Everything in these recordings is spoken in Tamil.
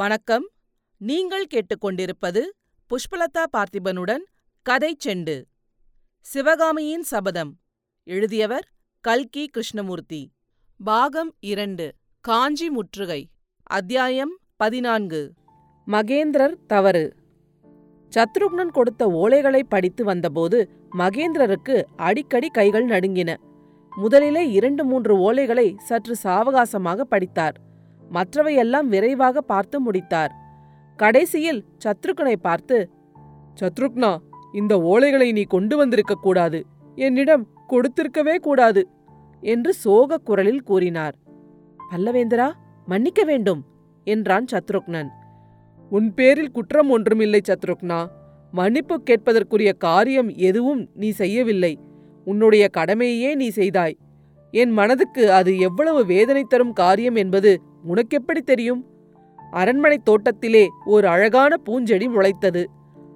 வணக்கம். நீங்கள் கேட்டுக்கொண்டிருப்பது புஷ்பலதா பார்த்திபனுடன் கதை செண்டு. சிவகாமியின் சபதம். எழுதியவர் கல்கி கிருஷ்ணமூர்த்தி. பாகம் இரண்டு. காஞ்சி முற்றுகை. அத்தியாயம் பதினான்கு. மகேந்திரர் தவறு. சத்ருக்னன் கொடுத்த ஓலைகளை படித்து வந்தபோது மகேந்திரருக்கு அடிக்கடி கைகள் நடுங்கின. முதலிலே இரண்டு மூன்று ஓலைகளை சற்று சாவகாசமாக படித்தார். மற்றவையெல்லாம் விரைவாக பார்த்து முடித்தார். கடைசியில் சத்ருக்னை பார்த்து சத்ருக்னா இந்த ஓலைகளை நீ கொண்டு வந்திருக்க கூடாது. என்னிடம் கொடுத்திருக்கவே கூடாது என்று சோக குரலில் கூறினார். பல்லவேந்திரா மன்னிக்க வேண்டும் என்றான் சத்ருக்னன். உன் பேரில் குற்றம் ஒன்றுமில்லை சத்ருக்னா. மன்னிப்பு கேட்பதற்குரிய காரியம் எதுவும் நீ செய்யவில்லை. உன்னுடைய கடமையே நீ செய்தாய். என் மனதுக்கு அது எவ்வளவு வேதனை தரும் காரியம் என்பது உனக்கெப்படி தெரியும்? அரண்மனை தோட்டத்திலே ஒரு அழகான பூஞ்செடி முளைத்தது.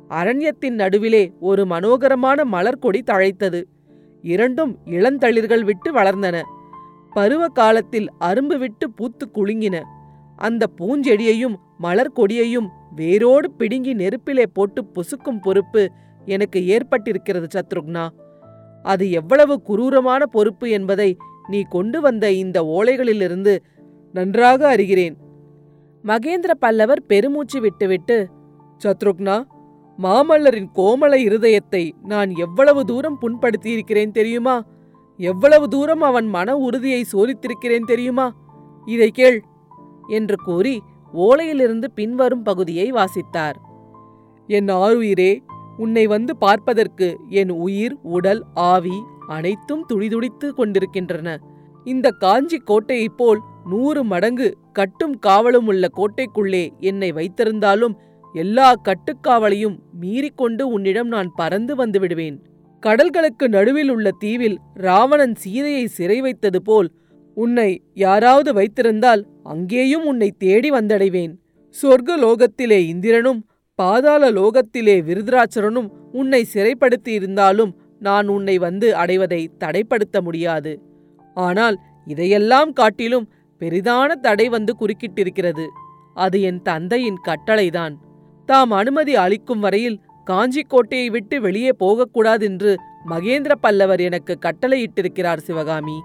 அரண்யத்தின் நடுவிலே ஒரு மனோகரமான மலர்கொடி தழைத்தது. இரண்டும் இளந்தளிர்கள் விட்டு வளர்ந்தன. பருவ காலத்தில் அரும்பு விட்டு பூத்து குலுங்கின. அந்த பூஞ்செடியையும் மலர்கொடியையும் வேரோடு பிடுங்கி நெருப்பிலே போட்டு புசுக்கும் பொறுப்பு எனக்கு ஏற்பட்டிருக்கிறது சத்ருக்னா. அது எவ்வளவு குரூரமான பொறுப்பு என்பதை நீ கொண்டு வந்த இந்த ஓலைகளிலிருந்து நன்றாக அறிகிறேன். மகேந்திர பல்லவர் பெருமூச்சு விட்டுவிட்டு சத்ருக்னா மாமல்லரின் கோமள இருதயத்தை நான் எவ்வளவு தூரம் புண்படுத்தியிருக்கிறேன் தெரியுமா? எவ்வளவு தூரம் அவன் மன உறுதியை சோதித்திருக்கிறேன் தெரியுமா? இதை கேள் என்று கூறி ஓலையிலிருந்து பின்வரும் பகுதியை வாசித்தார். என் ஆருயிரே உன்னை வந்து பார்ப்பதற்கு என் உயிர் உடல் ஆவி அனைத்தும் துடிதுடித்து கொண்டிருக்கின்றன. இந்த காஞ்சி கோட்டையைப் போல் நூறு மடங்கு கட்டும் காவலும் உள்ள கோட்டைக்குள்ளே என்னை வைத்திருந்தாலும் எல்லா கட்டுக்காவலையும் மீறிக்கொண்டு உன்னிடம் நான் பறந்து வந்து விடுவேன். கடல்களுக்கு நடுவில் உள்ள தீவில் ராவணன் சீதையை சிறை வைத்தது போல் உன்னை யாராவது வைத்திருந்தால் அங்கேயும் உன்னை தேடி வந்தடைவேன். சொர்க்க லோகத்திலே இந்திரனும் பாதாள லோகத்திலே விருதராச்சரனும் உன்னை சிறைப்படுத்தியிருந்தாலும் நான் உன்னை வந்து அடைவதை தடைப்படுத்த முடியாது. ஆனால் இதையெல்லாம் காட்டிலும் பெரிதான தடை வந்து குறுக்கிட்டிருக்கிறது. அது என் தந்தையின் கட்டளைதான். தாம் அனுமதி அளிக்கும் வரையில் காஞ்சி கோட்டையை விட்டு வெளியே போகக்கூடாதென்று மகேந்திர பல்லவர் எனக்கு கட்டளையிட்டிருக்கிறார் சிவகாமி.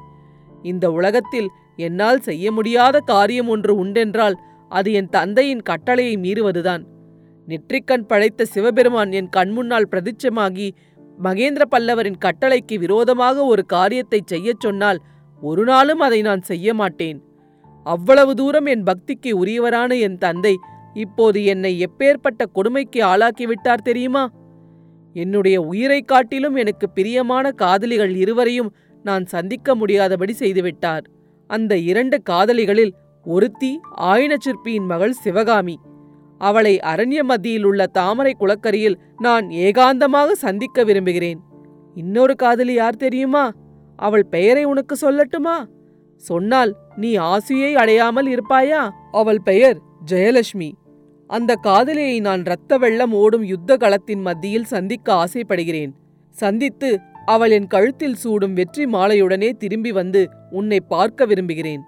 இந்த உலகத்தில் என்னால் செய்ய முடியாத காரியம் ஒன்று உண்டென்றால் அது என் தந்தையின் கட்டளையை மீறுவதுதான். நெற்றிக்கண் படைத்த சிவபெருமான் என் கண்முன்னால் பிரதிச்சமாகி மகேந்திர பல்லவரின் கட்டளைக்கு விரோதமாக ஒரு காரியத்தை செய்யச் சொன்னால் ஒரு நாளும் அதை நான் செய்ய மாட்டேன். அவ்வளவு தூரம் என் பக்திக்கு உரியவரான என் தந்தை இப்போது என்னை எப்பேற்பட்ட கொடுமைக்கு ஆளாக்கிவிட்டார் தெரியுமா? என்னுடைய உயிரை காட்டிலும் எனக்கு பிரியமான காதலிகள் இருவரையும் நான் சந்திக்க முடியாதபடி செய்துவிட்டார். அந்த இரண்டு காதலிகளில் ஒருத்தி ஆயினச்சிற்பியின் மகள் சிவகாமி. அவளை அரண்ய மத்தியில் உள்ள தாமரை குளக்கரியில் நான் ஏகாந்தமாக சந்திக்க விரும்புகிறேன். இன்னொரு காதலி யார் தெரியுமா? அவள் பெயரை உனக்கு சொல்லட்டுமா? சொன்னால் நீ ஆசியை அடையாமல் இருப்பாயா? அவள் பெயர் ஜெயலட்சுமி. அந்த காதலியை நான் இரத்த வெள்ளம் ஓடும் யுத்த களத்தின் மத்தியில் சந்திக்க ஆசைப்படுகிறேன். சந்தித்து அவள் என் கழுத்தில் சூடும் வெற்றி மாலையுடனே திரும்பி வந்து உன்னை பார்க்க விரும்புகிறேன்.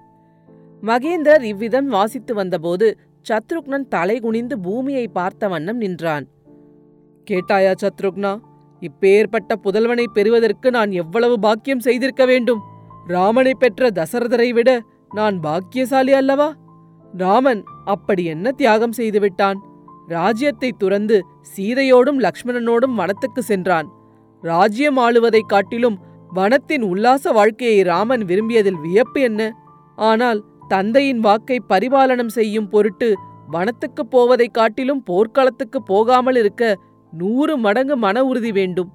மகேந்தர் இவ்விதம் வாசித்து வந்தபோது சத்ருக்னன் தலை குனிந்து பூமியை பார்த்த வண்ணம் நின்றான். கேட்டாயா சத்ருக்னா இப்பேற்பட்ட புதல்வனை பெறுவதற்கு நான் எவ்வளவு பாக்கியம் செய்திருக்க வேண்டும்? ராமனை பெற்ற தசரதரை விட நான் பாக்கியசாலி அல்லவா? ராமன் அப்படி என்ன தியாகம் செய்துவிட்டான் ராஜ்யத்தை துறந்து சீதையோடும் லக்ஷ்மணனோடும் வனத்துக்கு சென்றான். ராஜ்யம் ஆளுவதைக் காட்டிலும் வனத்தின் உல்லாச வாழ்க்கையை ராமன் விரும்பியதில் வியப்பு என்ன? ஆனால் தந்தையின் வாக்கை பரிபாலனம் செய்யும் பொருட்டு வனத்துக்குப் போவதைக் காட்டிலும் போர்க்களத்துக்கு போகாமல் இருக்க நூறு மடங்கு மன உறுதி வேண்டும்.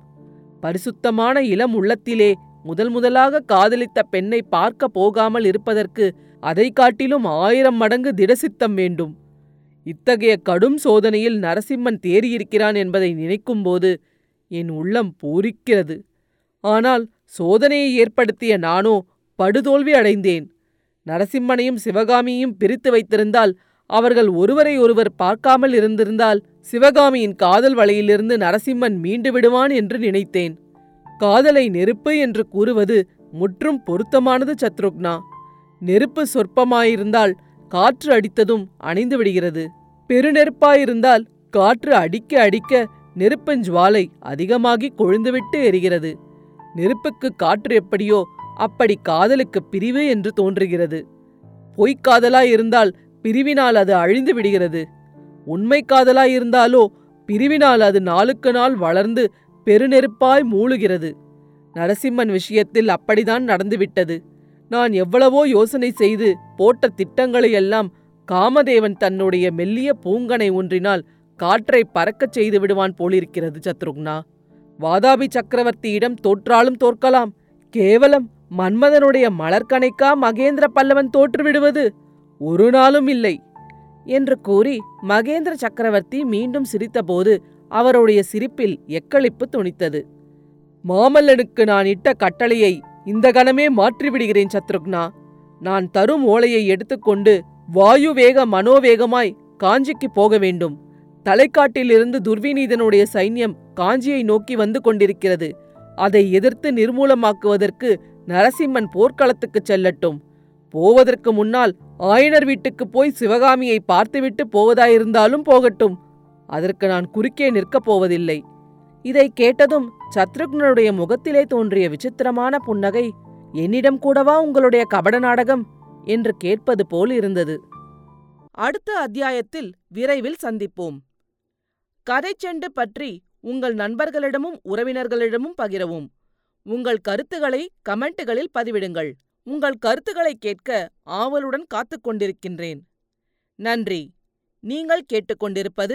பரிசுத்தமான இளம் உள்ளத்திலே முதல் முதலாக காதலித்த பெண்ணை பார்க்க போகாமல் இருப்பதற்கு அதை காட்டிலும் ஆயிரம் மடங்கு திடசித்தம் வேண்டும். இத்தகைய கடும் சோதனையில் நரசிம்மன் தேறியிருக்கிறான் என்பதை நினைக்கும்போது என் உள்ளம் பூரிக்கிறது. ஆனால் சோதனையை ஏற்படுத்திய நானோ படுதோல்வி அடைந்தேன். நரசிம்மனையும் சிவகாமியையும் பிரித்து வைத்திருந்தால் அவர்கள் ஒருவரை ஒருவர் பார்க்காமல் இருந்திருந்தால் சிவகாமியின் காதல் வலையிலிருந்து நரசிம்மன் மீண்டு விடுவான் என்று நினைத்தேன். காதலை நெருப்பு என்று கூறுவது முற்றும் பொருத்தமானது சத்ருக்னா. நெருப்பு சொற்பமாயிருந்தால் காற்று அடித்ததும் அணைந்து விடுகிறது. பெருநெருப்பாயிருந்தால் காற்று அடிக்க அடிக்க நெருப்பஞ்சுவாலை அதிகமாகி கொழுந்துவிட்டு எரிகிறது. நெருப்புக்கு காற்று எப்படியோ அப்படி காதலுக்கு பிரிவு என்று தோன்றுகிறது. பொய்க்காதலாயிருந்தால் பிரிவினால் அது அழிந்து விடுகிறது. உண்மை காதலாயிருந்தாலோ பிரிவினால் அது நாளுக்கு நாள் வளர்ந்து பெருநெருப்பாய் மூழுகிறது. நரசிம்மன் விஷயத்தில் அப்படிதான் நடந்துவிட்டது. நான் எவ்வளவோ யோசனை செய்து போட்ட திட்டங்களை எல்லாம் காமதேவன் தன்னுடைய மெல்லிய பூங்கனை ஒன்றினால் காற்றை பறக்கச் செய்து விடுவான் போலிருக்கிறது சத்ருக்னா. வாதாபி சக்கரவர்த்தியிடம் தோற்றாலும் தோற்கலாம். கேவலம் மன்மதனுடைய மலர்கணைக்கா மகேந்திர பல்லவன் தோற்றுவிடுவது? ஒரு நாளும் இல்லை. என்று கூறி மகேந்திர சக்கரவர்த்தி மீண்டும் சிரித்தபோது அவருடைய சிரிப்பில் எக்களிப்பு துணித்தது. மாமல்லனுக்கு நான் இட்ட கட்டளையை இந்த கணமே மாற்றிவிடுகிறேன் சத்ருக்னா. நான் தரும் ஓலையை எடுத்துக்கொண்டு வாயு வேக மனோவேகமாய் காஞ்சிக்கு போக வேண்டும். தலைக்காட்டிலிருந்து துர்விநீதனுடைய சைன்யம் காஞ்சியை நோக்கி வந்து கொண்டிருக்கிறது. அதை எதிர்த்து நிர்மூலமாக்குவதற்கு நரசிம்மன் போர்க்களத்துக்குச் செல்லட்டும். போவதற்கு முன்னால் ஆயனர் வீட்டுக்கு போய் சிவகாமியை பார்த்துவிட்டு போவதாயிருந்தாலும் போகட்டும் அதற்கு நான் குறுக்கே நிற்கப் போவதில்லை. இதை கேட்டதும் சத்ருக்னனுடைய முகத்திலே தோன்றிய விசித்திரமான புன்னகை என்னிடம் கூடவா உங்களுடைய கபட நாடகம்? என்று கேட்பது போல் இருந்தது. அடுத்த அத்தியாயத்தில் விரைவில் சந்திப்போம். கதைச்செண்டு பற்றி உங்கள் நண்பர்களிடமும் உறவினர்களிடமும் பகிரவும். உங்கள் கருத்துக்களை கமெண்ட்டுகளில் பதிவிடுங்கள். உங்கள் கருத்துக்களை கேட்க ஆவலுடன் காத்துக் கொண்டிருக்கின்றேன். நன்றி. நீங்கள் கேட்டுக்கொண்டிருப்பது